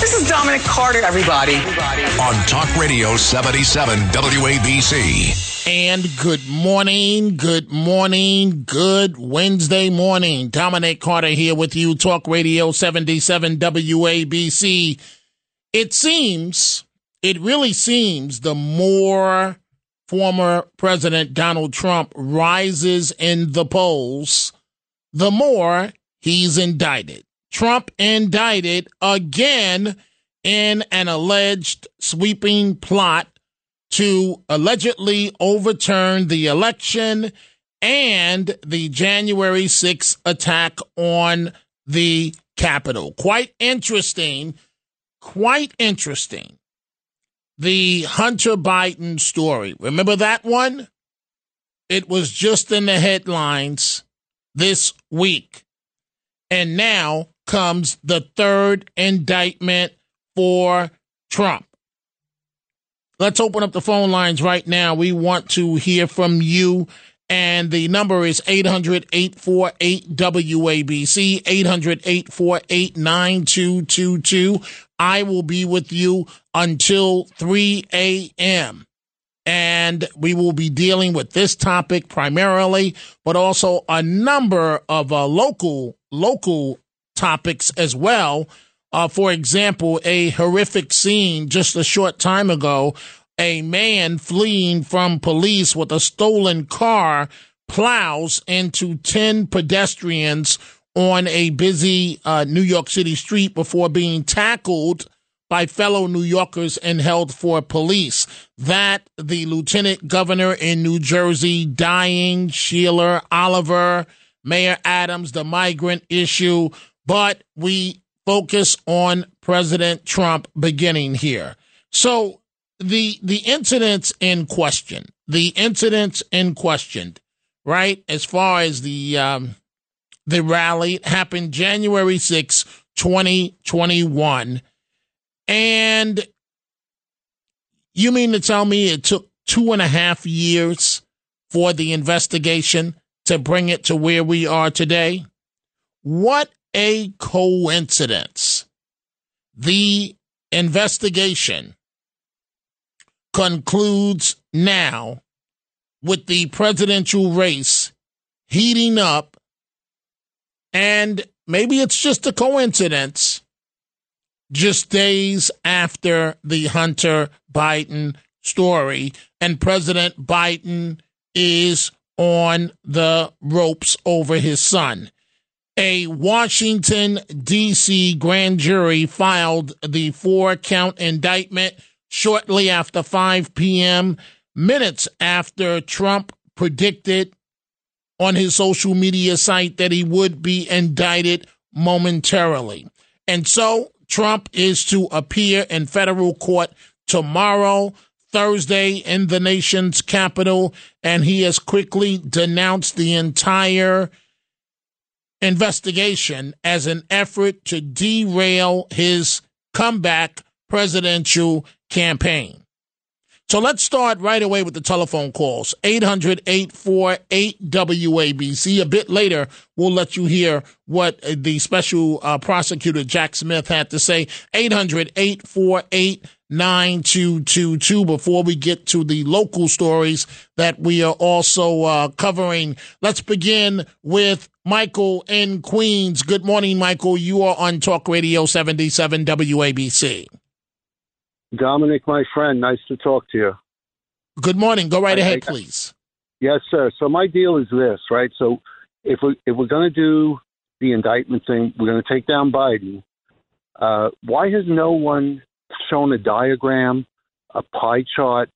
This is Dominic Carter, everybody. On Talk Radio 77 WABC. And good morning, good morning, good Wednesday morning. Dominic Carter here with you, Talk Radio 77 WABC. It seems, it really seems, the more former President Donald Trump rises in the polls, the more he's indicted. Trump indicted again in an alleged sweeping plot to allegedly overturn the election and the January 6th attack on the Capitol. Quite interesting. Quite interesting. The Hunter Biden story. Remember that one? It was just in the headlines this week. And now comes the third indictment for Trump. Let's open up the phone lines right now. We want to hear from you. And the number is 800 848 WABC, 800 848 9222. I will be with you until 3 a.m. And we will be dealing with this topic primarily, but also a number of uh, local, local topics as well. Uh, for example, a horrific scene just a short time ago. A man fleeing from police with a stolen car plows into 10 pedestrians on a busy uh, New York City street before being tackled by fellow New Yorkers and held for police. That the lieutenant governor in New Jersey dying, Sheila Oliver, Mayor Adams, the migrant issue, but we focus on President Trump beginning here. So the the incidents in question, the incidents in question, right? As far as the um, the rally happened January 6, 2021. And you mean to tell me it took two and a half years for the investigation to bring it to where we are today? What a coincidence. The investigation concludes now with the presidential race heating up, and maybe it's just a coincidence, just days after the Hunter Biden story, and President Biden is on the ropes over his son. A Washington, D.C. grand jury filed the four count indictment shortly after 5 p.m., minutes after Trump predicted on his social media site that he would be indicted momentarily. And so Trump is to appear in federal court tomorrow, Thursday, in the nation's capital, and he has quickly denounced the entire investigation as an effort to derail his comeback presidential campaign. So let's start right away with the telephone calls. 800 848 WABC. A bit later, we'll let you hear what the special uh, prosecutor Jack Smith had to say. 800 848 9222 before we get to the local stories that we are also uh, covering. Let's begin with Michael in Queens. Good morning, Michael. You are on Talk Radio 77 WABC. Dominic, my friend, nice to talk to you. Good morning. Go right I, ahead, I, please. Yes, sir. So my deal is this, right? So if we if we're going to do the indictment thing, we're going to take down Biden. Uh, why has no one shown a diagram, a pie chart,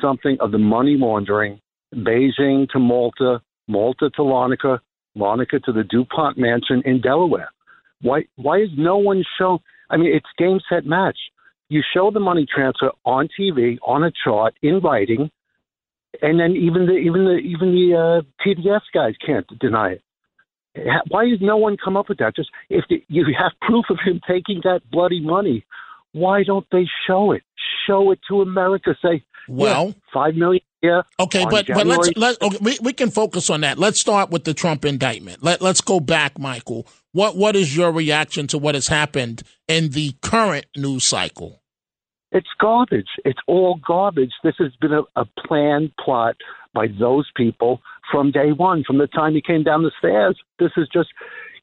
something of the money laundering, Beijing to Malta, Malta to Larnaca, Larnaca to the DuPont mansion in Delaware? Why why is no one shown? I mean, it's game set match you show the money transfer on TV on a chart in writing, and then even the even the even the uh, TDS guys can't deny it. Why has no one come up with that? Just if the, you have proof of him taking that bloody money, why don't they show it? Show it to America. Say, well, yeah, five million. Yeah. Okay, but but let's let okay, we, we can focus on that. Let's start with the Trump indictment. Let let's go back, Michael. What what is your reaction to what has happened in the current news cycle? It's garbage. It's all garbage. This has been a, a planned plot by those people from day one, from the time he came down the stairs. This is just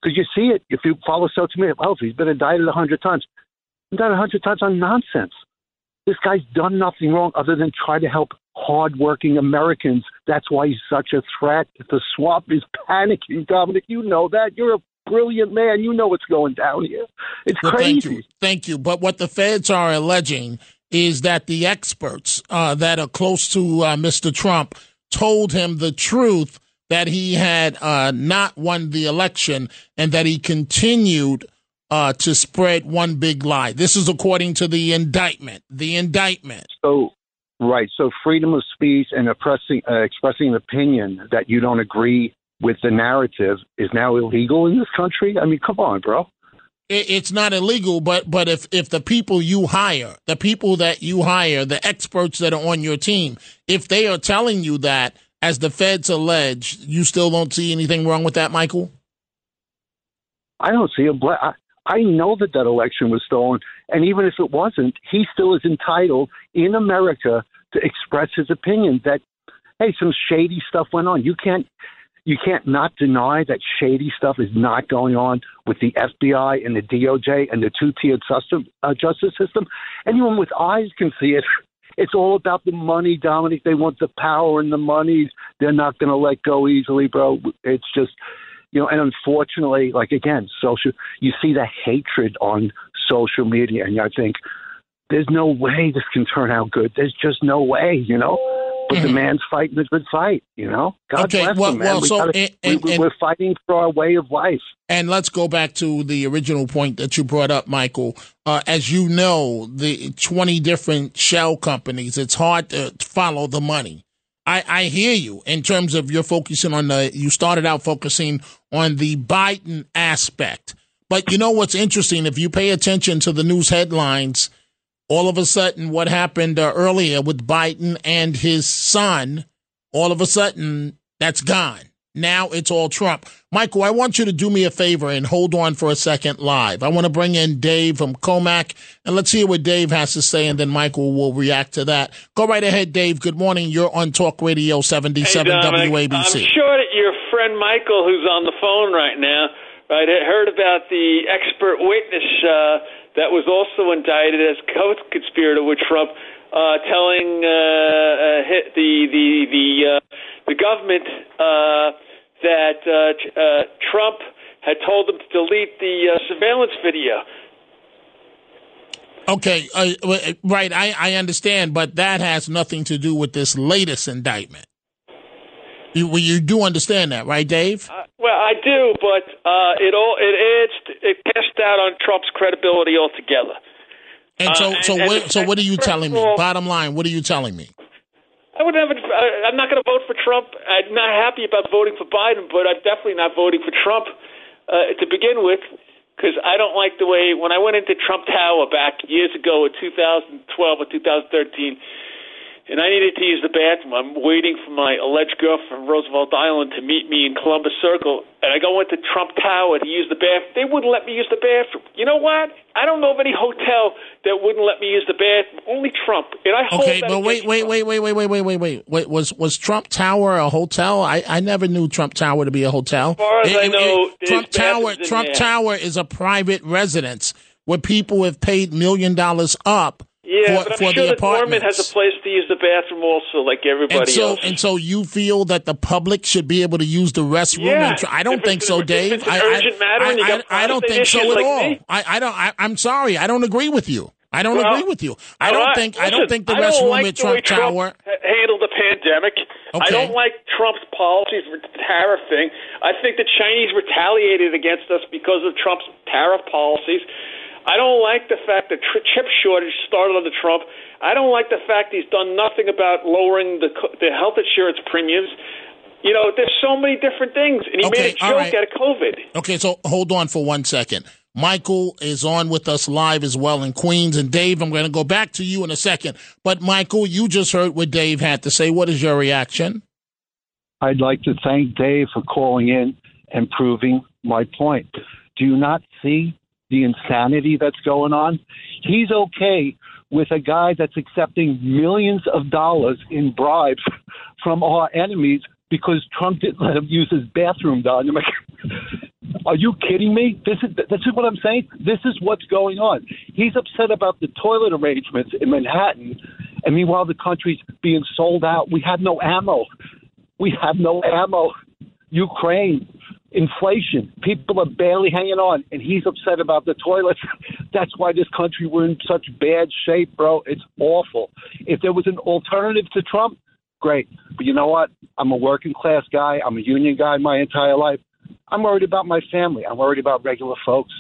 because you see it. If you follow social media, well, oh, he's been indicted a hundred times. Indicted a hundred times on nonsense. This guy's done nothing wrong other than try to help hardworking Americans. That's why he's such a threat. The swamp is panicking, Dominic. You know that. You're a brilliant man. You know what's going down here. It's well, crazy. Thank you. Thank you. But what the feds are alleging is that the experts uh, that are close to uh, Mr. Trump told him the truth that he had uh, not won the election and that he continued uh, to spread one big lie. This is according to the indictment. The indictment. So, right. So, freedom of speech and oppressing, uh, expressing an opinion that you don't agree with the narrative is now illegal in this country. I mean, come on, bro. it's not illegal, but but if if the people you hire, the people that you hire, the experts that are on your team, if they are telling you that, as the feds allege, you still don't see anything wrong with that, Michael. I don't see a black. I know that that election was stolen, and even if it wasn't, he still is entitled in America to express his opinion that hey, some shady stuff went on. You can't you can't not deny that shady stuff is not going on with the FBI and the DOJ and the two-tiered system, uh, justice system. Anyone with eyes can see it. It's all about the money, Dominic. They want the power and the money. They're not going to let go easily, bro. It's just you know, and unfortunately, like again, social, you see the hatred on social media, and I think there's no way this can turn out good. There's just no way, you know. But the mm-hmm. man's fighting a good fight, you know. God okay, bless well, him, man. well, we so gotta, and, we, and, we're fighting for our way of life. And let's go back to the original point that you brought up, Michael. Uh, as you know, the 20 different shell companies, it's hard to follow the money. I, I hear you in terms of you're focusing on the, you started out focusing on the Biden aspect. But you know what's interesting? If you pay attention to the news headlines, all of a sudden, what happened uh, earlier with Biden and his son, all of a sudden, that's gone. Now it's all Trump. Michael, I want you to do me a favor and hold on for a second live. I want to bring in Dave from Commack and let's hear what Dave has to say and then Michael will react to that. Go right ahead, Dave. Good morning. You're on Talk Radio 77 hey, WABC. I'm sure that your friend Michael, who's on the phone right now, right, heard about the expert witness uh, that was also indicted as co-conspirator with Trump, uh, telling uh, uh the the the uh, the government uh, that uh, uh, Trump had told them to delete the uh, surveillance video. Okay, uh, right. I, I understand, but that has nothing to do with this latest indictment. You, you do understand that, right, Dave? Well, I do, but uh, it all it adds it casts doubt on Trump's credibility altogether. And so, so, and, what, and so, what are you telling me? Bottom line, what are you telling me? I would never. I'm not going to vote for Trump. I'm not happy about voting for Biden, but I'm definitely not voting for Trump uh, to begin with because I don't like the way when I went into Trump Tower back years ago in 2012 or 2013 and I needed to use the bathroom. I'm waiting for my alleged girlfriend from Roosevelt Island to meet me in Columbus Circle, and I go into Trump Tower to use the bathroom. They wouldn't let me use the bathroom. You know what? I don't know of any hotel that wouldn't let me use the bathroom. Only Trump. And I okay, but wait, wait, wait, wait, wait, wait, wait, wait, wait, wait. Was was Trump Tower a hotel? I, I never knew Trump Tower to be a hotel. As far as it, I know, it, Trump Tower Trump there. Tower is a private residence where people have paid million dollars up yeah, for, but I'm for sure the Norman has a place to use the bathroom also, like everybody and so, else. And so you feel that the public should be able to use the restroom? Yeah. Tr- I don't think so, Dave. if it's an I, urgent matter I, I, I don't think so at like all. me. I, I don't. I, I'm sorry. I don't agree with you. I don't Well, agree with you. I don't right, think. I don't think the I don't restroom like at the Trump Tower. ha- handled the pandemic. Okay. I don't like Trump's policies for the tariff thing. I think the Chinese retaliated against us because of Trump's tariff policies. I don't like the fact that tr- chip shortage started under Trump. I don't like the fact he's done nothing about lowering the co- the health insurance premiums. You know, there's so many different things, and he Okay, made a joke right. out of COVID. Okay, so hold on for one second. Michael is on with us live as well in Queens. And Dave, I'm going to go back to you in a second. But Michael, you just heard what Dave had to say. What is your reaction? I'd like to thank Dave for calling in and proving my point. Do you not see the insanity that's going on? He's okay with a guy that's accepting millions of dollars in bribes from our enemies because Trump didn't let him use his bathroom down. I'm like, are you kidding me? This is this is what I'm saying. This is what's going on. He's upset about the toilet arrangements in Manhattan, and meanwhile the country's being sold out. We have no ammo. We have no ammo. Ukraine, inflation. People are barely hanging on, and he's upset about the toilets. That's why this country we're in such bad shape, bro. It's awful. If there was an alternative to Trump, great. But you know what? I'm a working class guy. I'm a union guy my entire life. I'm worried about my family. I'm worried about regular folks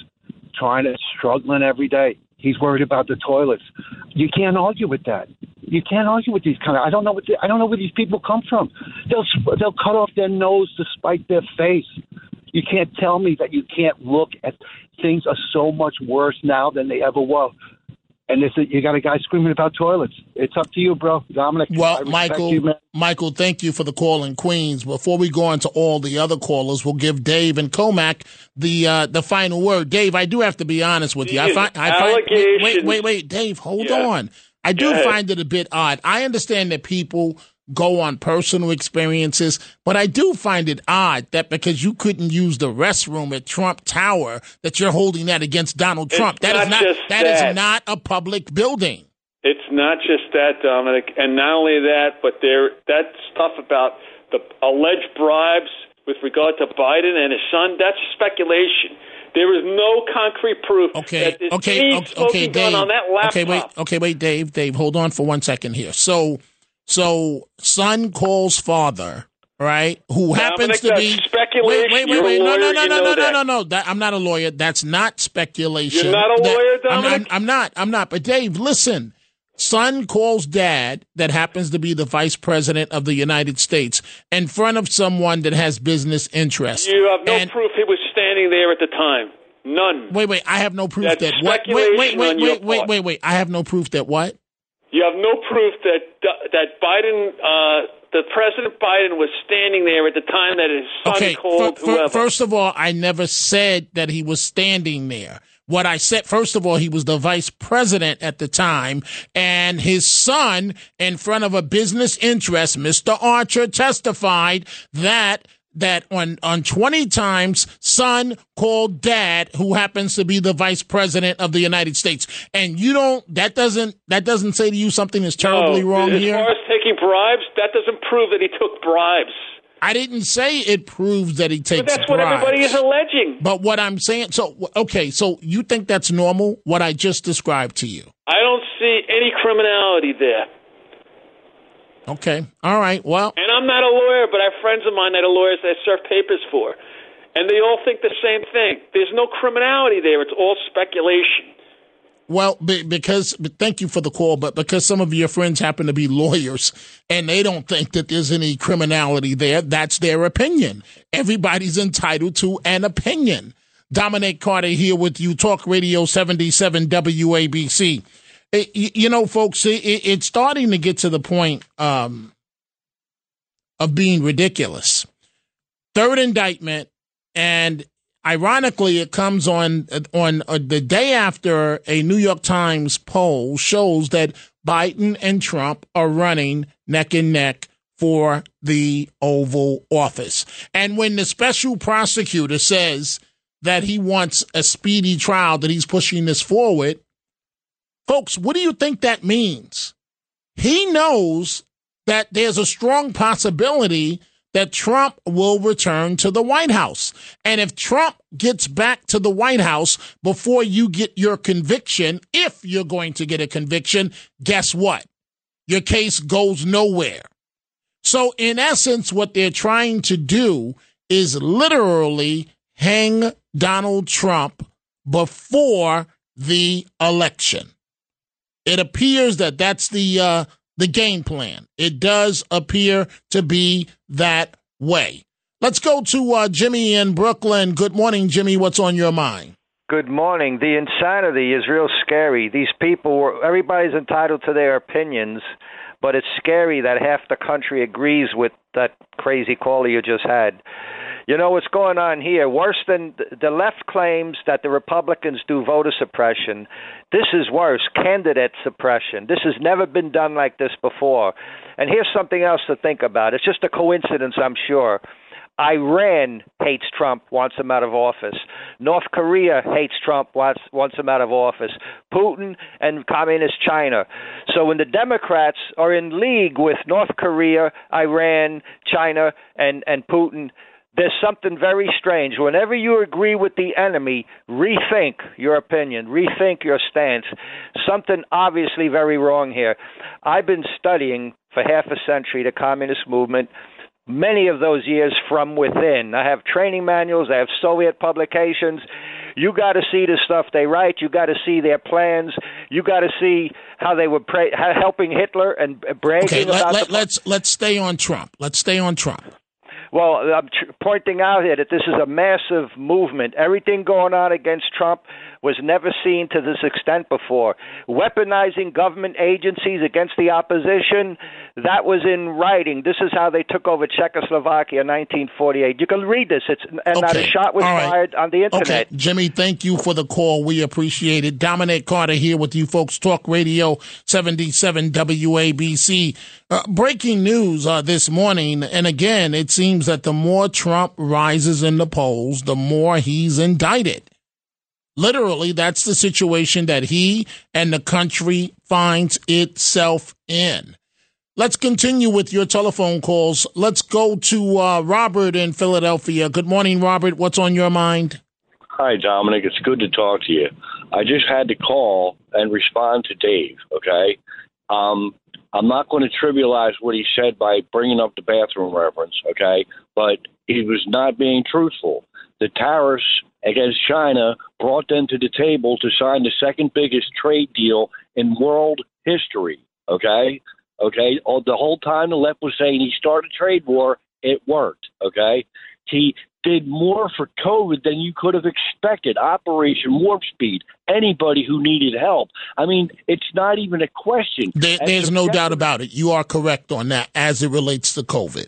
trying to struggling every day. He's worried about the toilets. You can't argue with that. You can't argue with these kind of. I don't know what the, I don't know where these people come from. They'll they'll cut off their nose to spite their face. You can't tell me that you can't look at things are so much worse now than they ever were. And this, you got a guy screaming about toilets. It's up to you, bro, Dominic. I Well, respect Michael, you, man. Michael, thank you for the call in Queens. Before we go on to all the other callers, we'll give Dave and Commack the uh, the final word. Dave, I do have to be honest with you. I These find, I find wait, wait, wait, wait, Dave, hold Yeah. on. I do find it a bit odd. I understand that people go on personal experiences, but I do find it odd that because you couldn't use the restroom at Trump Tower, that you're holding that against Donald It's Trump. That is not not just that is not a public building. It's not just that, Dominic, and not only that, but there that stuff about the alleged bribes with regard to Biden and his son. That's speculation. There is no concrete proof Okay, that there's okay, any okay, okay, Dave. on that laptop. Okay, wait, okay, wait, Dave, Dave, hold on for one second here. So, so son calls father, right? Who happens to be speculation. Wait, wait, wait, wait, no, no, no, no, no, no, no, no. That, I'm not a lawyer. That's not speculation. You're not a That- lawyer, Dominic? I'm, I'm not. I'm not. But Dave, listen. Son calls dad, that happens to be the vice president of the United States, in front of someone that has business interests. You have no And- proof he was standing there at the time. None. Wait, wait. I have no proof That's that what? Wait, wait, wait, wait, wait, part. wait, wait. I have no proof that what? You have no proof that that Biden, uh, that President Biden was standing there at the time that his son Okay. called whoever. first of all, I never said that he was standing there. What I said, first of all, he was the vice president at the time, and his son, in front of a business interest, Mr. Archer, testified that that on on 20 times son called dad who happens to be the vice president of the United States and you don't that doesn't that doesn't say to you something is terribly No, wrong as here far as taking bribes, that doesn't prove that he took bribes. I didn't say it proves that he takes bribes But that's what everybody is alleging. But what I'm saying, so okay, so you think that's normal? What I just described to you? I don't see any criminality there. Okay, all right. Well, And I'm not a lawyer, but I have friends of mine that are lawyers that I serve papers for. And they all think the same thing. There's no criminality there. It's all speculation. well, because thank you for the call, but because some of your friends happen to be lawyers and they don't think that there's any criminality there, that's their opinion. Everybody's entitled to an opinion. Dominic Carter here with you, Talk Radio 77 WABC. You know, folks, it, it- it's starting to get to the point um, of being ridiculous. Third indictment, and ironically, it comes on on uh, the day after a New York Times poll shows that Biden and Trump are running neck and neck for the Oval Office. And when the special prosecutor says that he wants a speedy trial, that he's pushing this forward, folks, what do you think that means? He knows that there's a strong possibility that Trump will return to the White House. And if Trump gets back to the White House before you get your conviction, if you're going to get a conviction, guess what? Your case goes nowhere. So, in essence, what they're trying to do is literally hang Donald Trump before the election. It appears that that's the uh, the game plan. It does appear to be that way. Let's go to uh, Jimmy in Brooklyn. Good morning, Jimmy. What's on your mind? Good morning. The insanity is real scary. These people, everybody's entitled to their opinions, but it's scary that half the country agrees with that crazy caller you just had. You know what's going on here? Worse than the left claims that the Republicans do voter suppression. This is worse candidate suppression. This has never been done like this before. And here's something else to think about. It's just a coincidence, I'm sure. Iran hates Trump, wants him out of office. North Korea hates Trump, wants, wants him out of office. Putin and Communist China. So when the Democrats are in league with North Korea, Iran, China, and, and Putin, there's something very strange. Whenever you agree with the enemy, rethink your opinion, rethink your stance. Something obviously very wrong here. I've been studying for half a century the communist movement, many of those years from within. I have training manuals, I have Soviet publications. You got to see the stuff they write. You got to see their plans. You got to see how they were pra- helping Hitler and bragging okay, about. Let, the- let's let's stay on Trump. Let's stay on Trump. Well, I'm tr- pointing out here that this is a massive movement. Everything going on against Trump was never seen to this extent before. Weaponizing government agencies against the opposition, that was in writing. This is how they took over Czechoslovakia in 1948. You can read this. It's and not a shot was right. fired on the internet. Okay, Jimmy, thank you for the call. We appreciate it. Dominic Carter here with you folks. Talk Radio 77 WABC. Uh, breaking news uh, this morning, and again, it seems that the more Trump rises in the polls, the more he's indicted. Literally, that's the situation that he and the country finds itself in. Let's continue with your telephone calls. Let's go to uh, Robert in Philadelphia. Good morning, Robert. What's on your mind? Hi, Dominic. It's good to talk to you. I just had to call and respond to Dave, okay? Um, I'm not going to trivialize what he said by bringing up the bathroom reference, okay? But he was not being truthful. The tariffs against China brought them to the table to sign the second biggest trade deal in world history, okay? Okay? All, the whole time the left was saying he started a trade war, it worked, okay? He did more for COVID than you could have expected. Operation Warp Speed. Anybody who needed help. I mean, it's not even a question. There, there's no doubt about it. You are correct on that as it relates to COVID.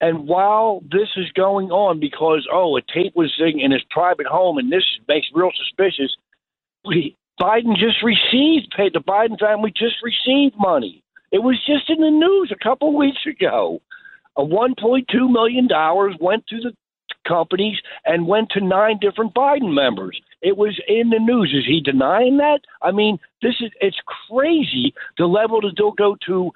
And while this is going on, because oh, a tape was in his private home, and this makes real suspicious. We, Biden just received pay. The Biden family just received money. It was just in the news a couple weeks ago. A 1.2 million dollars went to the companies and went to nine different Biden members. It was in the news. Is he denying that? I mean, this is it's crazy the level to go to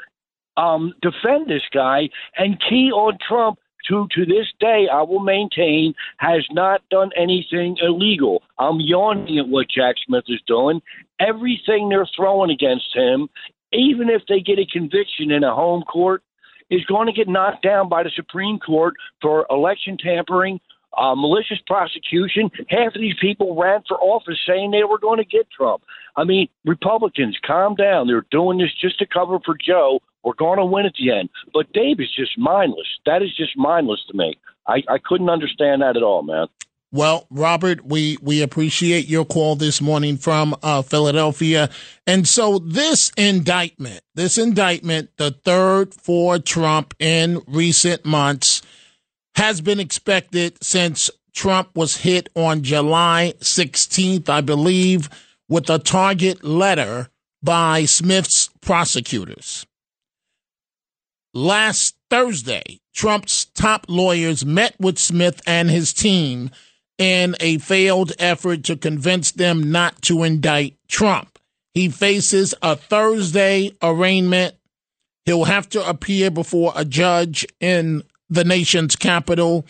um, defend this guy and key on Trump. To to this day, I will maintain has not done anything illegal. I'm yawning at what Jack Smith is doing. Everything they're throwing against him, even if they get a conviction in a home court, is going to get knocked down by the Supreme Court for election tampering, uh, malicious prosecution. Half of these people ran for office saying they were going to get Trump. I mean, Republicans, calm down. They're doing this just to cover for Joe. We're going to win at the end. But Dave is just mindless. That is just mindless to me. I, I couldn't understand that at all, man. Well, Robert, we, we appreciate your call this morning from uh, Philadelphia. And so this indictment, this indictment, the third for Trump in recent months, has been expected since Trump was hit on July 16th, I believe, with a target letter by Smith's prosecutors. Last Thursday, Trump's top lawyers met with Smith and his team in a failed effort to convince them not to indict Trump. He faces a Thursday arraignment. He'll have to appear before a judge in the nation's capital,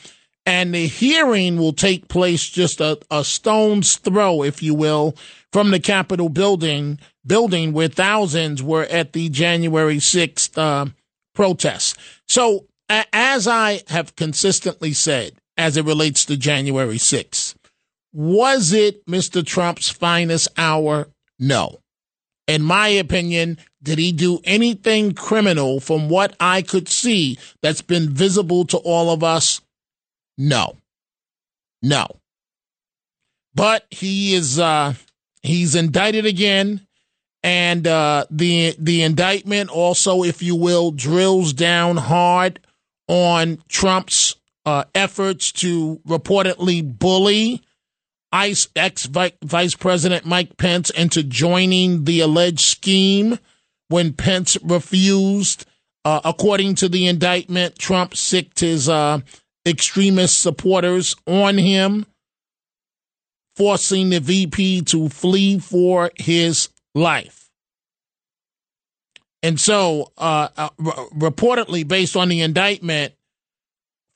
and the hearing will take place just a, a stone's throw, if you will, from the Capitol building, building where thousands were at the January 6th uh, protests. So, as I have consistently said, as it relates to January 6th, was it Mr. Trump's finest hour? No. In my opinion, did he do anything criminal from what I could see that's been visible to all of us? No. No. But he is uh he's indicted again and uh the the indictment also if you will drills down hard on Trump's uh, efforts to reportedly bully ICE ex Vice President Mike Pence into joining the alleged scheme when Pence refused. Uh, according to the indictment, Trump sicked his uh, extremist supporters on him, forcing the VP to flee for his life. And so, uh, uh reportedly, based on the indictment,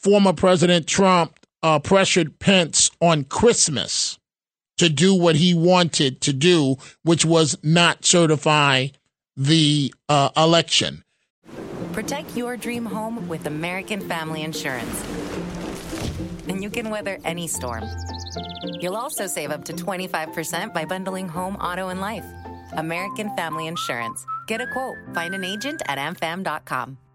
former President Trump uh, pressured Pence on Christmas to do what he wanted to do, which was not certify the uh, election. Protect your dream home with American Family Insurance. And you can weather any storm. You'll also save up to 25% by bundling home, auto, and life. American Family Insurance. Get a quote. Find an agent at amfam.com.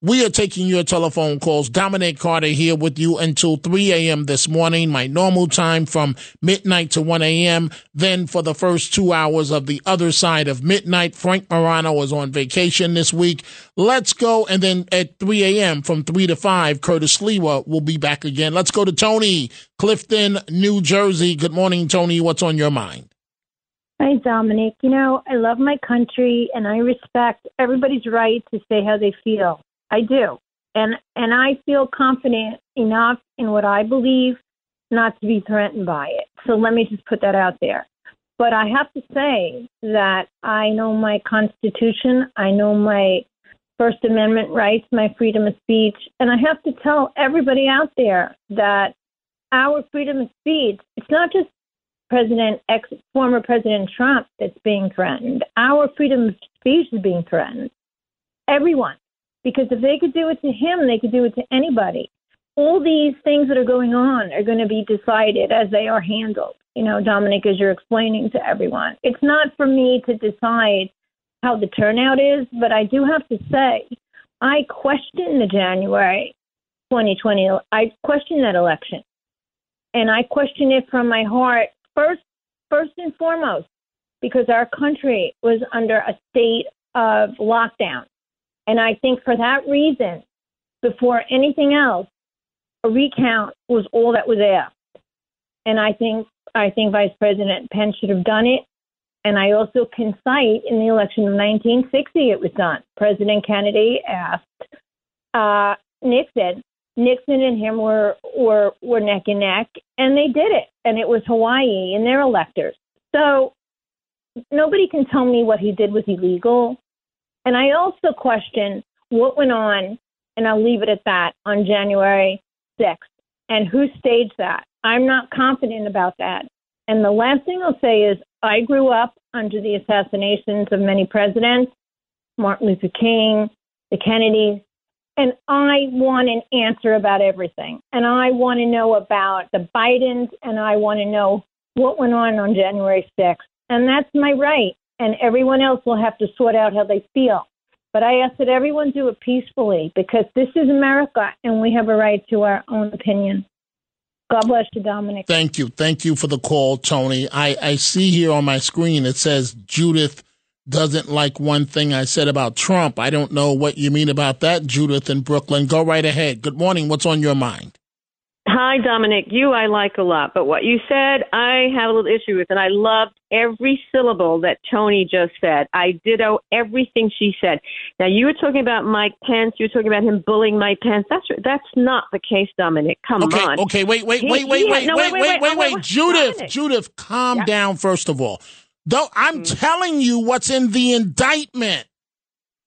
We are taking your telephone calls. Dominic Carter here with you until 3 a.m. this morning, my normal time from midnight to 1 a.m. Then for the first two hours of the other side of midnight, Frank Morano is on vacation this week. Let's go. And then at 3 a.m. from 3 to 5, Curtis Sliwa will be back again. Let's go to Tony, Clifton, New Jersey. Good morning, Tony. What's on your mind? Hi, Dominic. You know, I love my country and I respect everybody's right to say how they feel. I do. And and I feel confident enough in what I believe not to be threatened by it. So let me just put that out there. But I have to say that I know my constitution, I know my First Amendment rights, my freedom of speech, and I have to tell everybody out there that our freedom of speech, it's not just President ex former President Trump that's being threatened. Our freedom of speech is being threatened. Everyone. Because if they could do it to him, they could do it to anybody. All these things that are going on are going to be decided as they are handled. You know, Dominic, as you're explaining to everyone, it's not for me to decide how the turnout is, but I do have to say, I question the January 2020. I question that election, and I question it from my heart first, first and foremost, because our country was under a state of lockdown. And I think for that reason, before anything else, a recount was all that was asked. And I think I think Vice President Pence should have done it. And I also can cite in the election of 1960 it was done. President Kennedy asked uh, Nixon. Nixon and him were, were were neck and neck, and they did it. And it was Hawaii and their electors. So nobody can tell me what he did was illegal. And I also question what went on, and I'll leave it at that, on January 6th and who staged that. I'm not confident about that. And the last thing I'll say is I grew up under the assassinations of many presidents, Martin Luther King, the Kennedys, and I want an answer about everything. And I want to know about the Bidens, and I want to know what went on on January 6th. And that's my right and everyone else will have to sort out how they feel. But I ask that everyone do it peacefully because this is America and we have a right to our own opinion. God bless you, Dominic. Thank you. Thank you for the call, Tony. I, I see here on my screen it says Judith doesn't like one thing I said about Trump. I don't know what you mean about that, Judith in Brooklyn. Go right ahead. Good morning. What's on your mind? Hi, Dominic. You I like a lot, but what you said, I have a little issue with, and I loved every syllable that Tony just said. I ditto everything she said. Now, you were talking about Mike Pence. You were talking about him bullying Mike Pence. That's that's not the case, Dominic. Come okay, on. Okay, wait, wait, he, wait, wait, he had, wait, no, wait, wait, wait, wait, wait, wait, Wait. Wait. Wait. Judith, Dominic. Judith, calm yep. down. First of all, though, I'm mm. telling you what's in the indictment.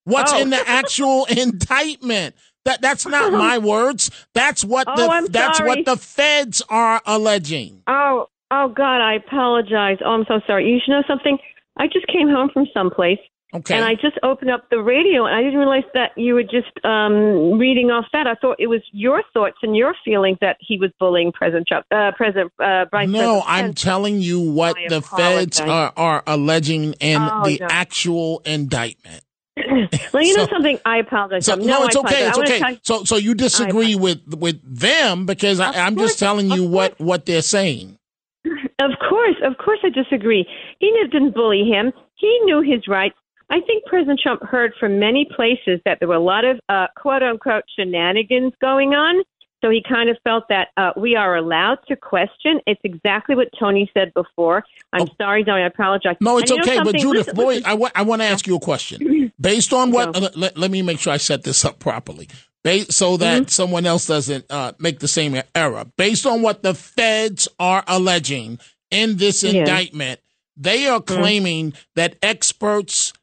What's oh. in the actual indictment? That that's not my words. That's what oh, the I'm that's sorry. what the feds are alleging. Oh, oh God, I apologize. Oh, I'm so sorry. You should know something. I just came home from someplace, Okay. And I just opened up the radio, and I didn't realize that you were just um, reading off that. I thought it was your thoughts and your feelings that he was bullying President Trump, uh, President uh, Vice No, President I'm telling you what I the feds are, are alleging in Oh, the no. actual indictment. Well, you know So- something. I apologize. So, Um, no, it's okay. It's okay. you- So, so you disagree with with them because I, I'm just telling you what what they're saying. Of course, of course, I disagree. He didn't bully him. He knew his rights. I think President Trump heard from many places that there were a lot of uh, quote unquote shenanigans going on. So he kind of felt that uh, we are allowed to question. It's exactly what Tony said before. I'm sorry, Tony. I apologize. Oh. No, it's And you know okay. But? Judith, Listen- boy, listen. I wa- I want to ask you a question. Based on what, let, let- let me make sure I set this up properly, ba- so that Mm-hmm. someone else doesn't uh, make the same error. Based on what the feds are alleging in this Yeah. indictment, they are Mm-hmm. claiming that experts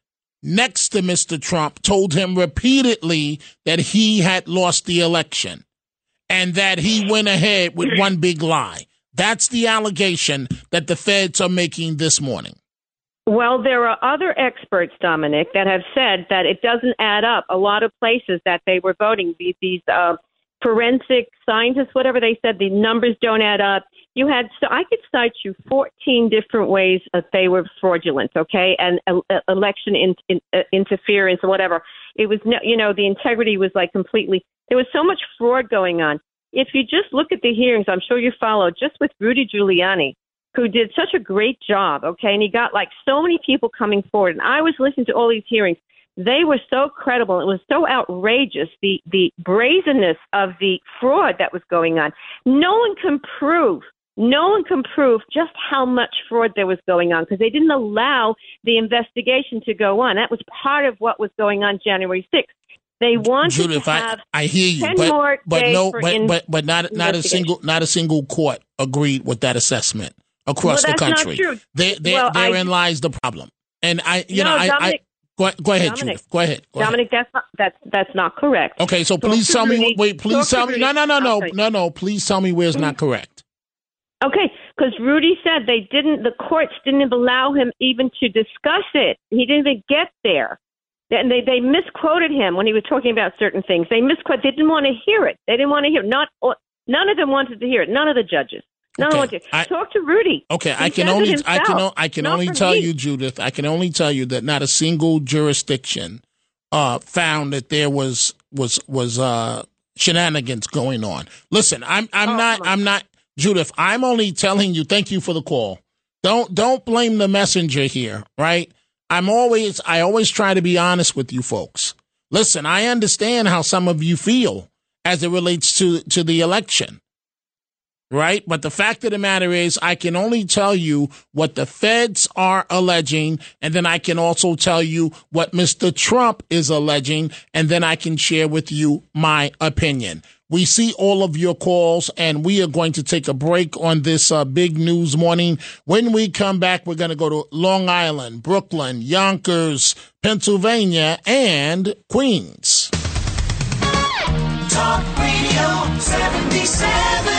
next to Mr. Trump told him repeatedly that he had lost the election and that he went ahead with one big lie. That's the allegation that the feds are making this morning. Well, there are other experts, Dominic, that have said that it doesn't add up. A lot of places that they were voting, these, uh, forensic scientists, whatever they said, the numbers don't add up. You had, so I could cite you 14 different ways that they were fraudulent, okay, and uh, uh, election in, in, uh, interference or whatever. It was, no, you know, the integrity was like completely. There was so much fraud going on. If you just look at the hearings, I'm sure you followed, just with Rudy Giuliani, who did such a great job, okay? And he got like so many people coming forward. And I was listening to all these hearings. They were so credible. It was so outrageous, the, the brazenness of the fraud that was going on. No one can prove, no one can prove just how much fraud there was going on because they didn't allow the investigation to go on. That was part of what was going on January 6th. They wanted Judith, to I, have I hear you, 10 but more but days no, for but in- but but not not a single not a single court agreed with that assessment across Well, the that's not country. true. There, there, Well, I- therein lies the problem. And I, you No, know, I, I Dominic- go, go ahead, Dominic, Judith. Go ahead. Go ahead. Dominic, that's not that's that's not correct. Okay, so please tell me. Wait, please tell me. No, no, no, no, I'll tell you. no, no. Please tell me where it's not correct. Okay, because Rudy said they didn't. The courts didn't allow him even to discuss it. He didn't even get there. And they they misquoted him when he was talking about certain things. They misquoted. They didn't want to hear it. They didn't want to hear. Not none of them wanted to hear it. None of the judges. None Okay. I- Talk to Rudy. Okay, He I can only I can o- I can not only tell me. you, Judith. I can only tell you that not a single jurisdiction uh, found that there was was was uh, shenanigans going on. Listen, I'm Oh, I'm not I'm not Judith. I'm only telling you. Thank you for the call. Don't don't blame the messenger here, right? I'm always I always try to be honest with you folks. Listen, I understand how some of you feel as it relates to to the election right? But the fact of the matter is, I can only tell you what the feds are alleging, and then I can also tell you what Mr. Trump is alleging, and then I can share with you my opinion. We see all of your calls, and we are going to take a break on this uh, big news morning. When we come back, we're going to go to Long Island, Brooklyn, Yonkers, Pennsylvania, and Queens. Talk Radio 77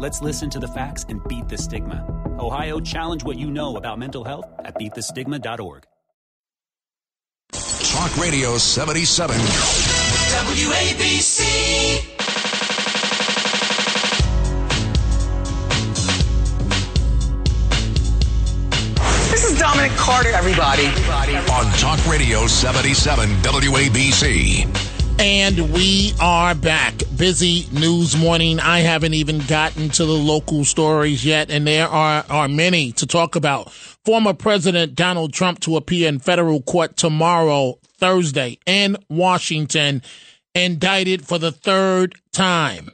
Let's listen to the facts and beat the stigma. Ohio, challenge what you know about mental health at beatthestigma.org. Talk Radio 77. WABC. This is Dominic Carter, everybody. On Talk Radio 77 WABC. And we are back. Busy news morning. I haven't even gotten to the local stories yet, and there are, are many to talk about. Former President Donald Trump to appear in federal court tomorrow, Thursday, in Washington, indicted for the third time.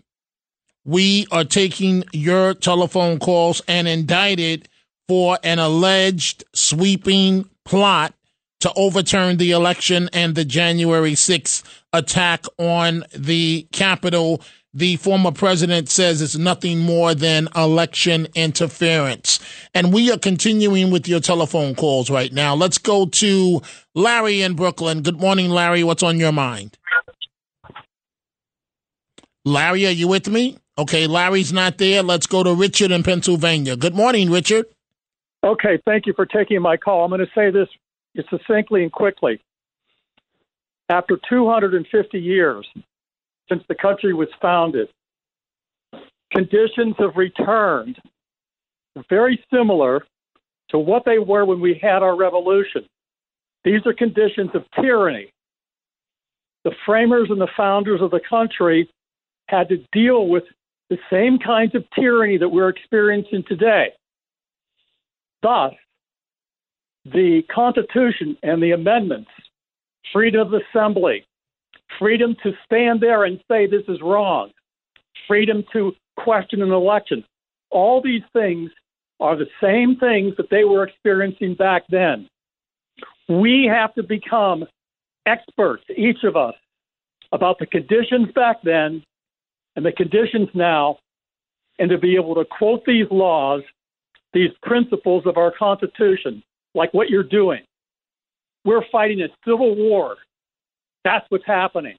We are taking your telephone calls and indicted for an alleged sweeping plot to overturn the election and the January 6th attack on the Capitol. The former president says it's nothing more than election interference. And we are continuing with your telephone calls right now. Let's go to Larry in Brooklyn. Good morning, Larry. What's on your mind? Larry, are you with me? Okay, Larry's not there. Let's go to Richard in Pennsylvania. Good morning, Richard. Okay, thank you for taking my call. I'm going to say this succinctly and quickly. After 250 years since the country was founded, conditions have returned very similar to what they were when we had our revolution. These are conditions of tyranny. The framers and the founders of the country had to deal with the same kinds of tyranny that we're experiencing today. Thus, the Constitution and the amendments, freedom of assembly, freedom to stand there and say this is wrong, freedom to question an election, all these things are the same things that they were experiencing back then. We have to become experts, each of us, about the conditions back then and the conditions now, and to be able to quote these laws, these principles of our Constitution, like what you're doing. We're fighting a civil war. That's what's happening.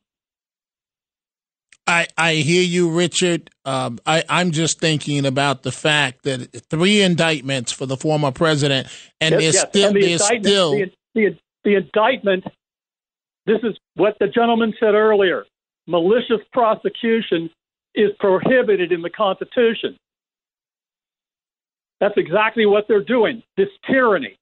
I, I hear you, Richard. Um, I, I'm just thinking about the fact that three indictments for the former president, and yes, there's yes. still and the there's still the, the, the indictment. This is what the gentleman said earlier. Malicious prosecution is prohibited in the Constitution. That's exactly what they're doing. This tyranny.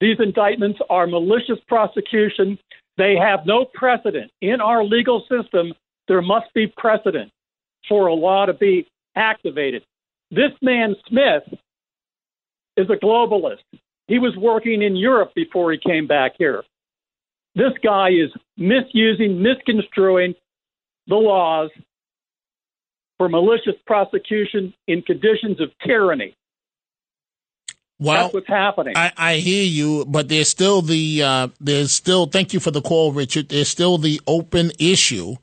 These indictments are malicious prosecution. They have no precedent. In our legal system, there must be precedent for a law to be activated. This man, Smith, is a globalist. He was working in Europe before he came back here. This guy is misusing, misconstruing the laws for malicious prosecution in conditions of tyranny. Well, That's what's happening. I, I hear you, but there's still the uh, there's still. Thank you for the call, Richard. There's still the open issue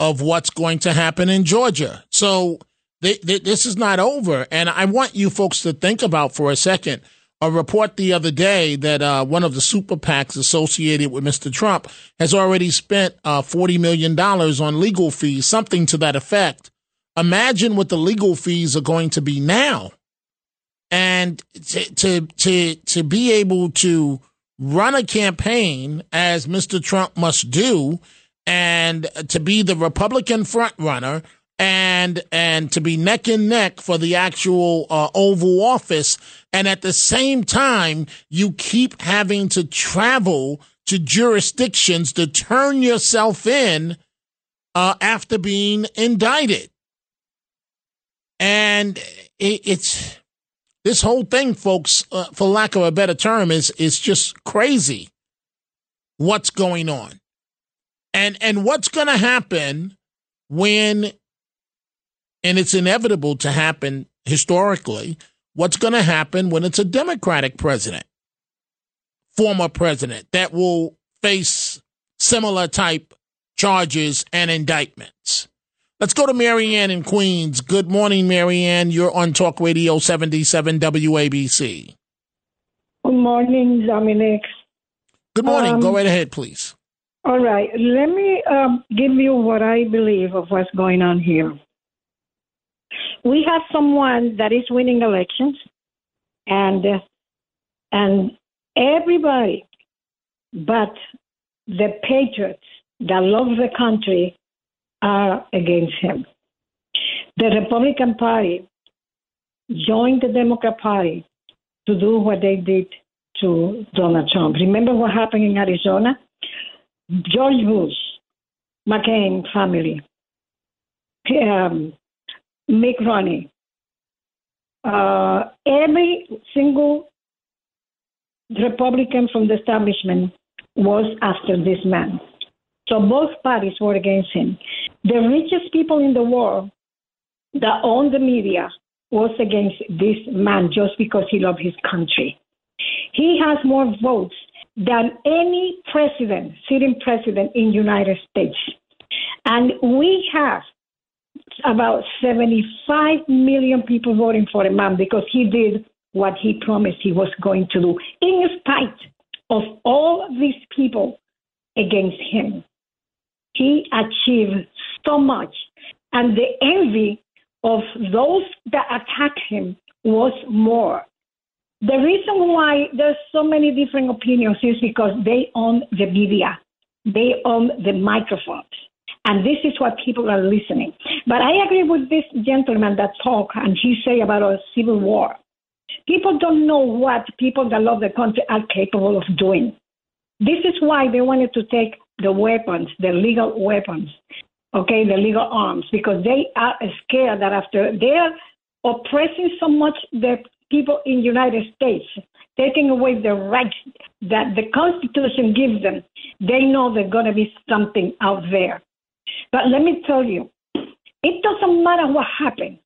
of what's going to happen in Georgia. So th- th- this is not over, and I want you folks to think about for a second a report the other day that uh, one of the super PACs associated with Mr. Trump has already spent uh, forty million dollars on legal fees, something to that effect. Imagine what the legal fees are going to be now and to, to to to be able to run a campaign as Mr. Trump must do, and to be the Republican front runner, and and to be neck and neck for the actual uh, Oval Office, and at the same time you keep having to travel to jurisdictions to turn yourself in uh, after being indicted, and it, it's this whole thing, folks, uh, for lack of a better term, is is just crazy. What's going on, and and what's going to happen when, and it's inevitable to happen historically. What's going to happen when it's a Democratic president, former president that will face similar type charges and indictments? Let's go to Marianne in Queens. Good morning, Marianne. You're on Talk Radio 77 WABC. Good morning, Dominic. Good morning. Um, go right ahead, please. All right. Let me um, give you what I believe of what's going on here. We have someone that is winning elections, and uh, and everybody, but the patriots that love the country are against him. The Republican Party joined the Democrat Party to do what they did to Donald Trump. Remember what happened in Arizona? George Bush, McCain family, um, Mitt Romney, uh, every single Republican from the establishment was after this man. So both parties were against him. The richest people in the world that own the media was against this man just because he loved his country. He has more votes than any president, sitting president in United States. And we have about 75 million people voting for a man because he did what he promised he was going to do, in spite of all these people against him. He achieved so much, and the envy of those that attacked him was more. The reason why there's so many different opinions is because they own the media, they own the microphones. And this is what people are listening. But I agree with this gentleman that talked and he say about a civil war. People don't know what people that love the country are capable of doing. This is why they wanted to take the weapons, the legal weapons, okay, the legal arms, because they are scared that after they are oppressing so much the people in United States, taking away the rights that the Constitution gives them, they know there's going to be something out there. But let me tell you, it doesn't matter what happened.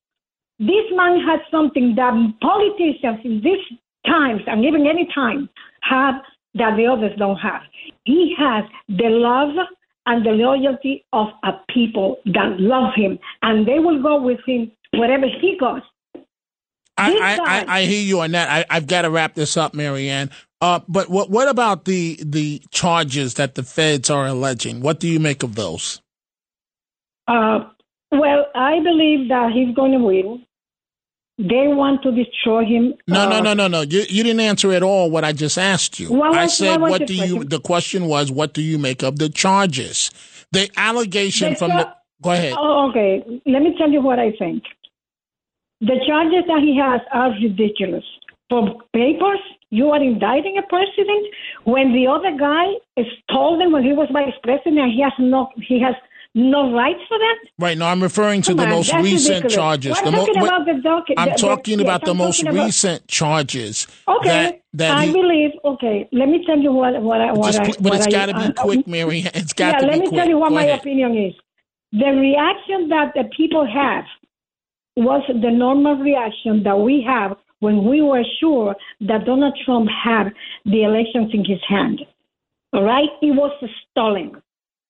This man has something that politicians in these times and even any time have that the others don't have. He has the love and the loyalty of a people that love him, and they will go with him wherever he goes. I, I, I, I, hear you on that. I, have got to wrap this up, Marianne. Uh, but what what about the the charges that the feds are alleging? What do you make of those? Uh, well, I believe that he's going to win. They want to destroy him. No, uh, no, no, no, no. You, you didn't answer at all what I just asked you. Was, I said, what, what do question? you? The question was, what do you make of the charges? The allegation from the. Go ahead. Oh, okay. Let me tell you what I think. The charges that he has are ridiculous. For papers, you are indicting a president when the other guy is told him when he was vice president he has no he has no rights for that. Right now, I'm referring to Come the on, most recent ridiculous. charges. The mo- talking about the doc- I'm the- the- talking yes, about the I'm most talking about- recent charges. Okay, That, that I he, believe. Okay, let me tell you what what I what just, I. but what it's got to be uh, quick, Mary. It's got yeah, to let me tell you what Go my ahead. opinion is. The reaction that the people have was the normal reaction that we have when we were sure that Donald Trump had the elections in his hand. All right? It was stolen.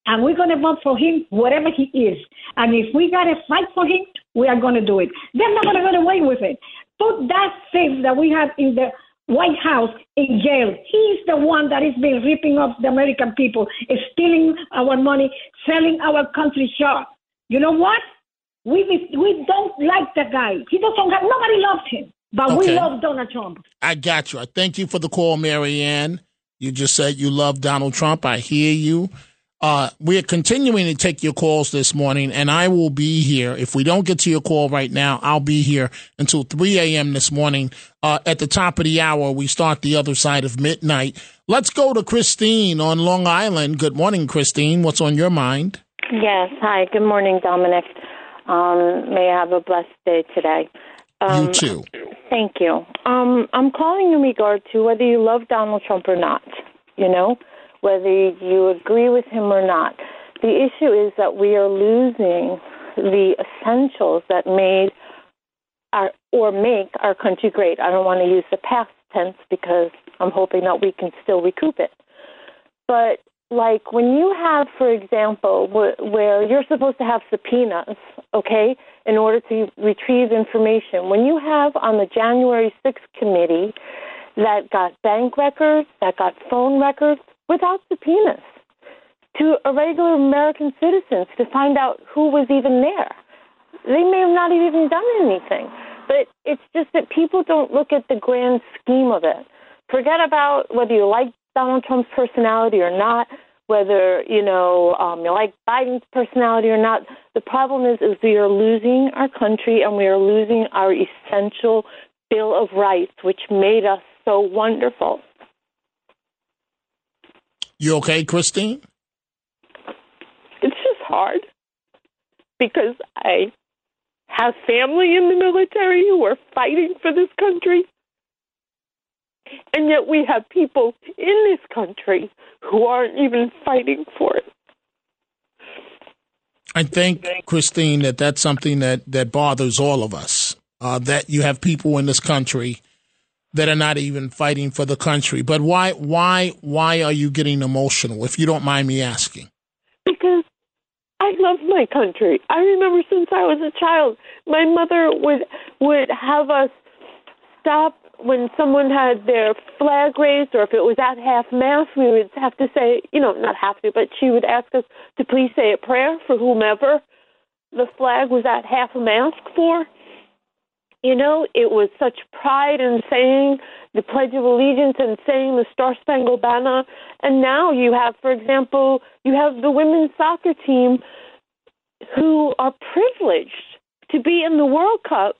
And we're going to vote for him, whatever he is. And if we got to fight for him, we are going to do it. They're not going to get away with it. Put that thief that we have in the White House in jail. He's the one that is been ripping off the American people, is stealing our money, selling our country short. You know what? We we don't like the guy. He doesn't have nobody loves him, but we love Donald Trump. I got you. I thank you for the call, Marianne. You just said you love Donald Trump. I hear you. Uh, we are continuing to take your calls this morning, and I will be here. If we don't get to your call right now, I'll be here until 3 a.m. this morning. Uh, at the top of the hour, we start the other side of midnight. Let's go to Christine on Long Island. Good morning, Christine. What's on your mind? Yes. Hi. Good morning, Dominic. Um, may I have a blessed day today. Um, you too. Thank you. Um, I'm calling in regard to whether you love Donald Trump or not. You know, whether you agree with him or not. The issue is that we are losing the essentials that made our or make our country great. I don't want to use the past tense because I'm hoping that we can still recoup it. But like when you have, for example, wh- where you're supposed to have subpoenas, okay, in order to retrieve information. When you have on the January 6th committee that got bank records, that got phone records without subpoenas to irregular American citizens to find out who was even there. They may have not even done anything, but it's just that people don't look at the grand scheme of it. Forget about whether you like Donald Trump's personality or not, whether you know um, you like Biden's personality or not. The problem is, is we are losing our country and we are losing our essential Bill of Rights, which made us so wonderful. You okay, Christine? It's just hard because I have family in the military who are fighting for this country. And yet we have people in this country who aren't even fighting for it. I think, Christine, that that's something that, that bothers all of us. Uh, that you have people in this country that are not even fighting for the country. But why, why, why are you getting emotional? If you don't mind me asking. Because I love my country. I remember since I was a child, my mother would would have us stop when someone had their flag raised, or if it was at half mast, we would have to say, you know, not have to, but she would ask us to please say a prayer for whomever the flag was at half a mast for. You know, it was such pride in saying the Pledge of Allegiance and saying the Star Spangled Banner. And now you have, for example, you have the women's soccer team who are privileged to be in the World Cup.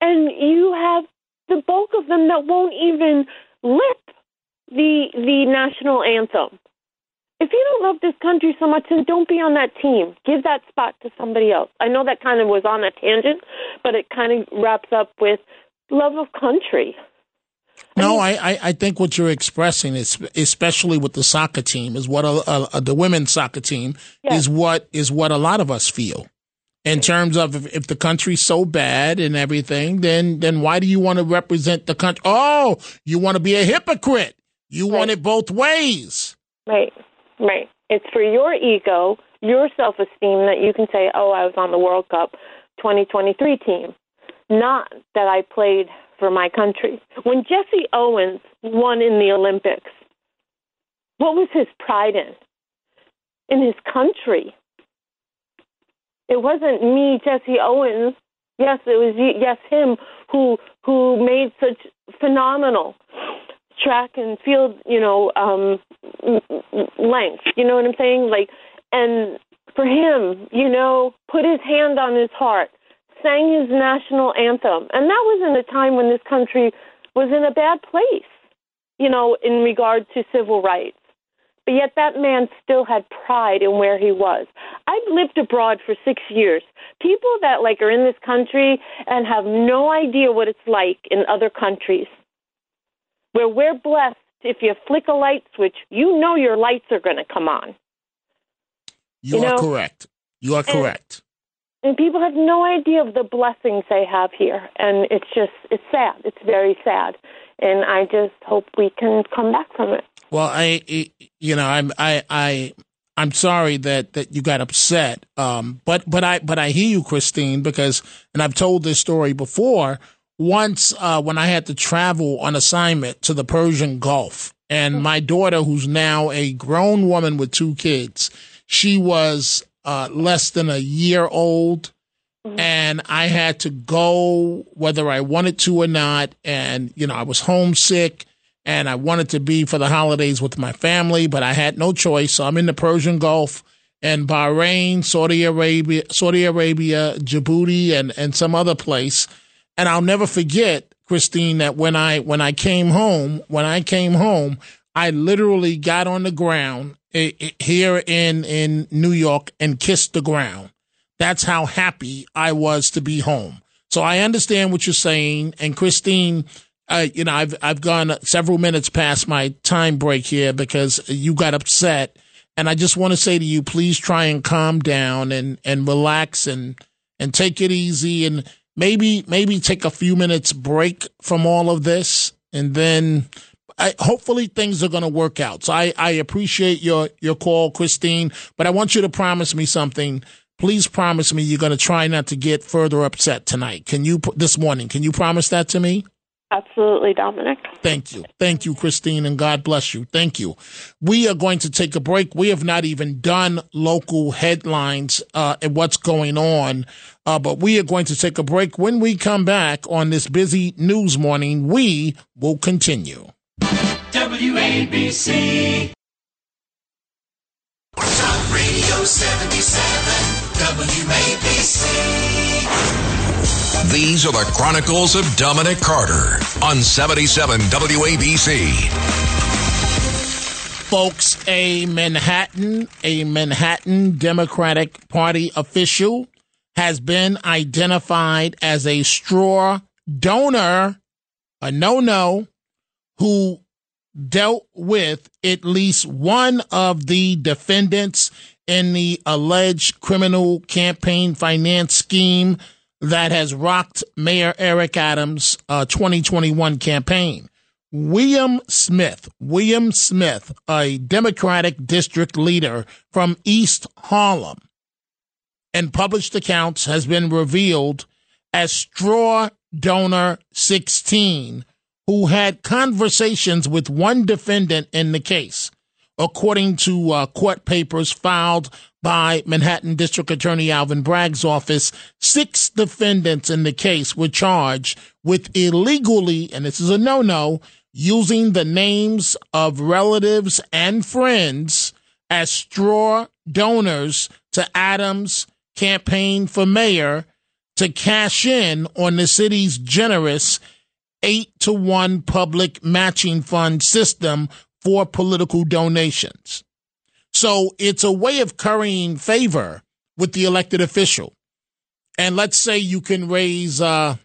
And you have the bulk of them that won't even lip the the national anthem. If you don't love this country so much, then don't be on that team. Give that spot to somebody else. I know that kind of was on a tangent, but it kind of wraps up with love of country. No, I, I, I think what you're expressing is, especially with the soccer team, is what a, a, the women's soccer team Yes. is what is what a lot of us feel. In terms of if, if the country's so bad and everything, then then why do you want to represent the country? Oh, you want to be a hypocrite. You want it both ways. Right, right. It's for your ego, your self esteem that you can say, oh, I was on the World Cup 2023 team. Not that I played for my country. When Jesse Owens won in the Olympics, what was his pride in? In his country. It wasn't me, Jesse Owens. Yes, it was yes him who who made such phenomenal track and field, you know, um length. You know what I'm saying? Like, and for him, you know, put his hand on his heart, sang his national anthem, and that was in a time when this country was in a bad place, you know, in regard to civil rights. But yet that man still had pride in where he was. I've lived abroad for six years. People that like are in this country and have no idea what it's like in other countries where we're blessed. If you flick a light switch, you know your lights are going to come on. You, You are know, correct. You are and- correct. And people have no idea of the blessings they have here. And it's just, it's sad. It's very sad. And I just hope we can come back from it. Well, I, I- you know, I'm, I, I, I'm sorry that that you got upset. Um, but but I but I hear you, Christine, because and I've told this story before. Once uh, when I had to travel on assignment to the Persian Gulf, and my daughter, who's now a grown woman with two kids, she was uh, less than a year old and I had to go whether I wanted to or not. And, you know, I was homesick and I wanted to be for the holidays with my family, but I had no choice. So I'm in the Persian Gulf and Bahrain, Saudi Arabia, Saudi Arabia, Djibouti, and, and some other place. And I'll never forget, Christine, that when I, when I came home, when I came home, I literally got on the ground here in, in New York and kissed the ground. That's how happy I was to be home. So I understand what you're saying. And Christine, uh, you know, I've I've gone several minutes past my time break here because you got upset, and I just want to say to you, please try and calm down and and relax and and take it easy and maybe maybe take a few minutes break from all of this, and then. I, hopefully things are going to work out. So I, I appreciate your, your call, Christine, but I want you to promise me something. Please promise me you're going to try not to get further upset tonight. Can you, this morning, can you promise that to me? Absolutely, Dominic. Thank you. Thank you, Christine, and God bless you. Thank you. We are going to take a break. We have not even done local headlines uh, and what's going on, uh, but we are going to take a break. When we come back on this busy news morning, we will continue. WABC. Talk Radio 77, WABC. These are the Chronicles of Dominic Carter on 77 WABC. folks, a Manhattan, a Manhattan Democratic Party official has been identified as a straw donor, a no-no, who dealt with at least one of the defendants in the alleged criminal campaign finance scheme that has rocked Mayor Eric Adams' uh, 2021 campaign. William Smith, William Smith, a Democratic district leader from East Harlem, and published accounts has been revealed as straw donor 16 who had conversations with one defendant in the case, according to uh, court papers filed by Manhattan District Attorney Alvin Bragg's office. Six defendants in the case were charged with illegally, and this is a no no, using the names of relatives and friends as straw donors to Adams' campaign for mayor to cash in on the city's generous eight to one public matching fund system for political donations. So it's a way of currying favor with the elected official. And let's say you can raise uh,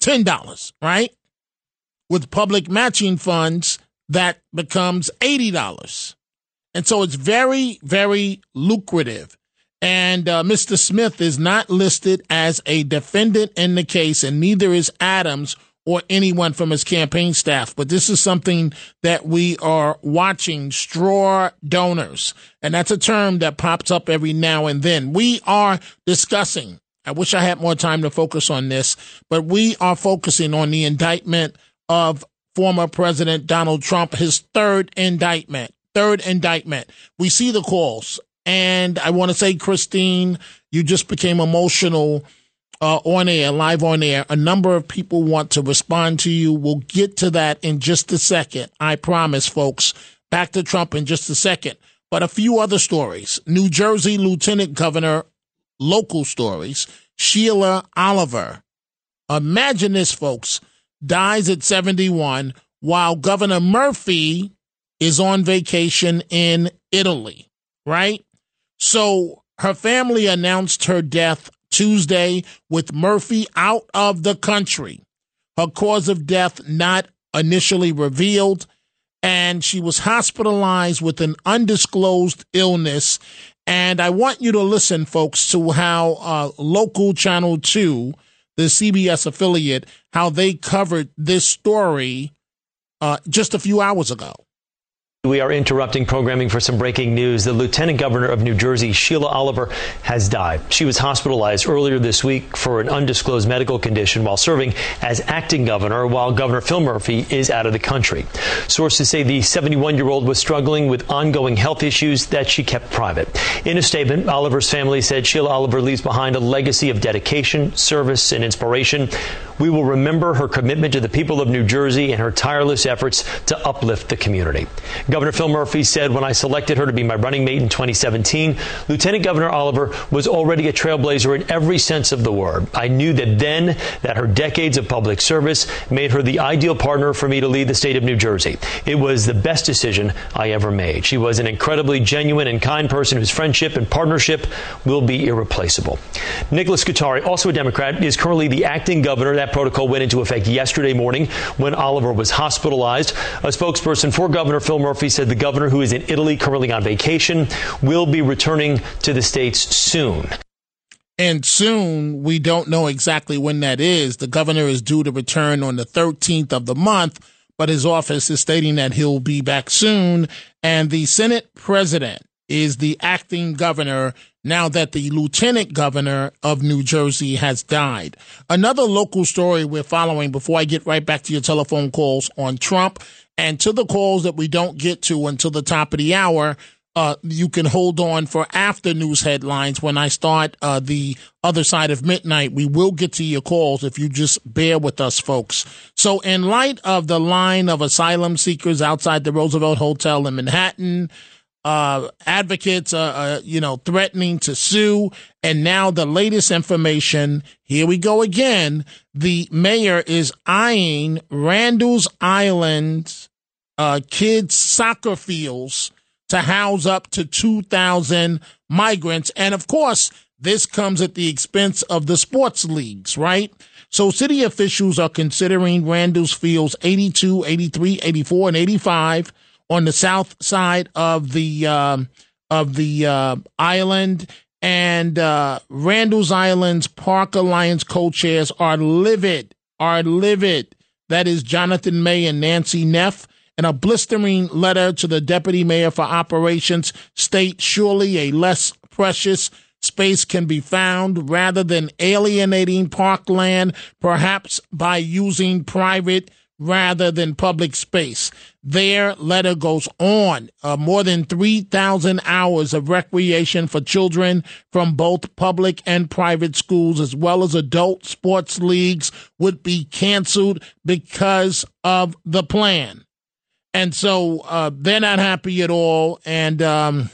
$10, right? With public matching funds, that becomes $80. And so it's very, very lucrative. And uh, Mr. Smith is not listed as a defendant in the case, and neither is Adams or anyone from his campaign staff. But this is something that we are watching straw donors. And that's a term that pops up every now and then. We are discussing. I wish I had more time to focus on this, but we are focusing on the indictment of former President Donald Trump, his third indictment. Third indictment. We see the calls. And I want to say, Christine, you just became emotional uh, on air, live on air. A number of people want to respond to you. We'll get to that in just a second. I promise, folks. Back to Trump in just a second. But a few other stories. New Jersey Lieutenant Governor, local stories. Sheila Oliver. Imagine this, folks. Dies at 71 while Governor Murphy is on vacation in Italy, right? So her family announced her death Tuesday with Murphy out of the country. Her cause of death not initially revealed, and she was hospitalized with an undisclosed illness. And I want you to listen, folks, to how uh, local Channel 2, the CBS affiliate, how they covered this story uh, just a few hours ago. We are interrupting programming for some breaking news. The Lieutenant Governor of New Jersey, Sheila Oliver, has died. She was hospitalized earlier this week for an undisclosed medical condition while serving as acting governor while Governor Phil Murphy is out of the country. Sources say the 71 year old was struggling with ongoing health issues that she kept private. In a statement, Oliver's family said Sheila Oliver leaves behind a legacy of dedication, service, and inspiration. We will remember her commitment to the people of New Jersey and her tireless efforts to uplift the community. Governor Phil Murphy said when I selected her to be my running mate in 2017, Lieutenant Governor Oliver was already a trailblazer in every sense of the word. I knew that then that her decades of public service made her the ideal partner for me to lead the state of New Jersey. It was the best decision I ever made. She was an incredibly genuine and kind person whose friendship and partnership will be irreplaceable. Nicholas Scutari, also a Democrat, is currently the acting governor. That protocol went into effect yesterday morning when Oliver was hospitalized. A spokesperson for Governor Phil Murphy said the governor, who is in Italy currently on vacation, will be returning to the states soon. And soon, we don't know exactly when that is. The governor is due to return on the 13th of the month, but his office is stating that he'll be back soon. And the Senate president is the acting governor now that the lieutenant governor of New Jersey has died. Another local story we're following before I get right back to your telephone calls on Trump and to the calls that we don't get to until the top of the hour. Uh, you can hold on for after news headlines when I start uh, the other side of midnight. We will get to your calls if you just bear with us, folks. So, in light of the line of asylum seekers outside the Roosevelt Hotel in Manhattan, uh, advocates, uh, uh, you know, threatening to sue. And now the latest information. Here we go again. The mayor is eyeing Randall's Island, uh, kids soccer fields to house up to 2,000 migrants. And of course, this comes at the expense of the sports leagues, right? So city officials are considering Randall's fields 82, 83, 84, and 85 on the south side of the um, of the uh, island, And uh, Randall's Island's Park Alliance co chairs are livid, are livid. That is Jonathan May and Nancy Neff. In a blistering letter to the deputy mayor for operations, state surely a less precious space can be found rather than alienating parkland, perhaps by using private rather than public space. Their letter goes on. Uh, more than 3,000 hours of recreation for children from both public and private schools, as well as adult sports leagues, would be canceled because of the plan. And so uh, they're not happy at all. And um,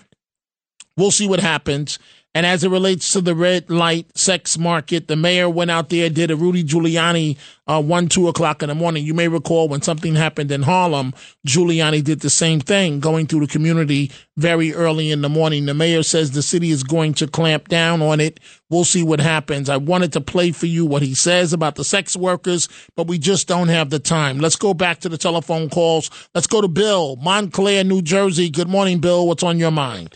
we'll see what happens. And as it relates to the red light sex market, the mayor went out there, did a Rudy Giuliani uh, one, two o'clock in the morning. You may recall when something happened in Harlem, Giuliani did the same thing, going through the community very early in the morning. The mayor says the city is going to clamp down on it. We'll see what happens. I wanted to play for you what he says about the sex workers, but we just don't have the time. Let's go back to the telephone calls. Let's go to Bill, Montclair, New Jersey. Good morning, Bill. What's on your mind?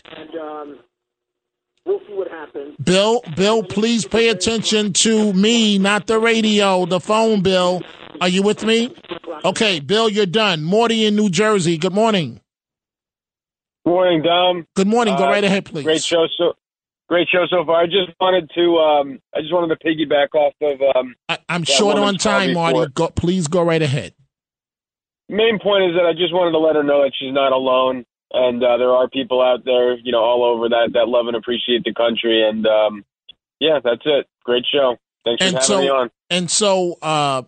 And we'll see what happens. Bill, Bill, please pay attention to me, not the radio, the phone, Bill. Are you with me? Okay, Bill, you're done. Morty in New Jersey. Good morning. Good Morning, Dom. Good morning. Go Uh, right ahead, please. Great show so great show so far. I just wanted to um I just wanted to piggyback off of um I, I'm short on time, call Marty. before. Go, please go right ahead. Main point is that I just wanted to let her know that she's not alone and uh, there are people out there, you know, all over that that love and appreciate the country and um yeah, that's it. Great show. Thanks for And having so, me on. and so, uh,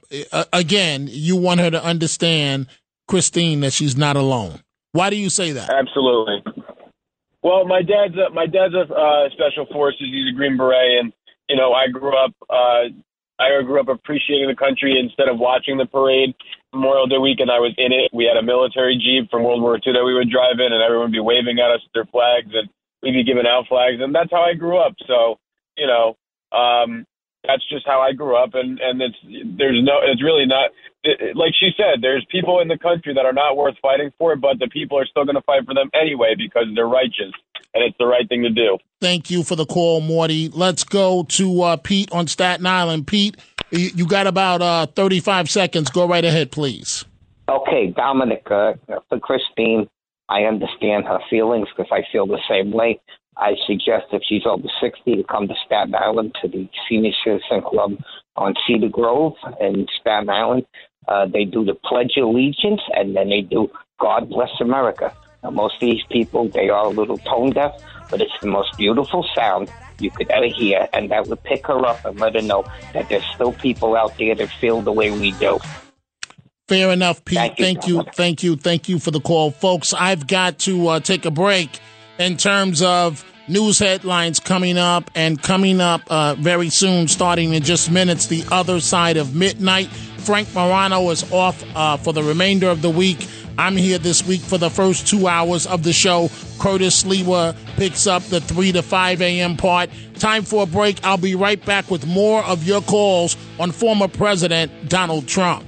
again, you want her to understand, Christine, that she's not alone. Why do you say that? Absolutely. Well, my dad's a, my dad's a uh, special forces. He's a Green Beret, and you know I grew up uh, I grew up appreciating the country instead of watching the parade. Memorial Day weekend, I was in it. We had a military jeep from World War II that we would drive in, and everyone would be waving at us their flags, and we'd be giving out flags, and that's how I grew up. So, you know, um, that's just how I grew up, and and it's there's no, it's really not it, like she said. There's people in the country that are not worth fighting for, but the people are still going to fight for them anyway because they're righteous, and it's the right thing to do. Thank you for the call, Morty. Let's go to uh, Pete on Staten Island. Pete, you, you got about uh, 35 seconds. Go right ahead, please. Okay, Dominic, uh, for Christine, I understand her feelings because I feel the same way. I suggest if she's over 60 to come to Staten Island to the Senior Citizen Club on Cedar Grove in Staten Island. Uh, they do the Pledge of Allegiance and then they do God Bless America. Now, most of these people, they are a little tone deaf, but it's the most beautiful sound you could ever hear, and that would pick her up and let her know that there's still people out there that feel the way we do. Fair enough, Pete. Thank you, Thank you, thank you, thank you for the call, folks. I've got to uh, take a break in terms of news headlines coming up and coming up uh, very soon, starting in just minutes. The other side of midnight. Frank Morano is off uh, for the remainder of the week. I'm here this week for the first two hours of the show. Curtis Sliwa picks up the 3 to 5 a.m. part. Time for a break. I'll be right back with more of your calls on former President Donald Trump.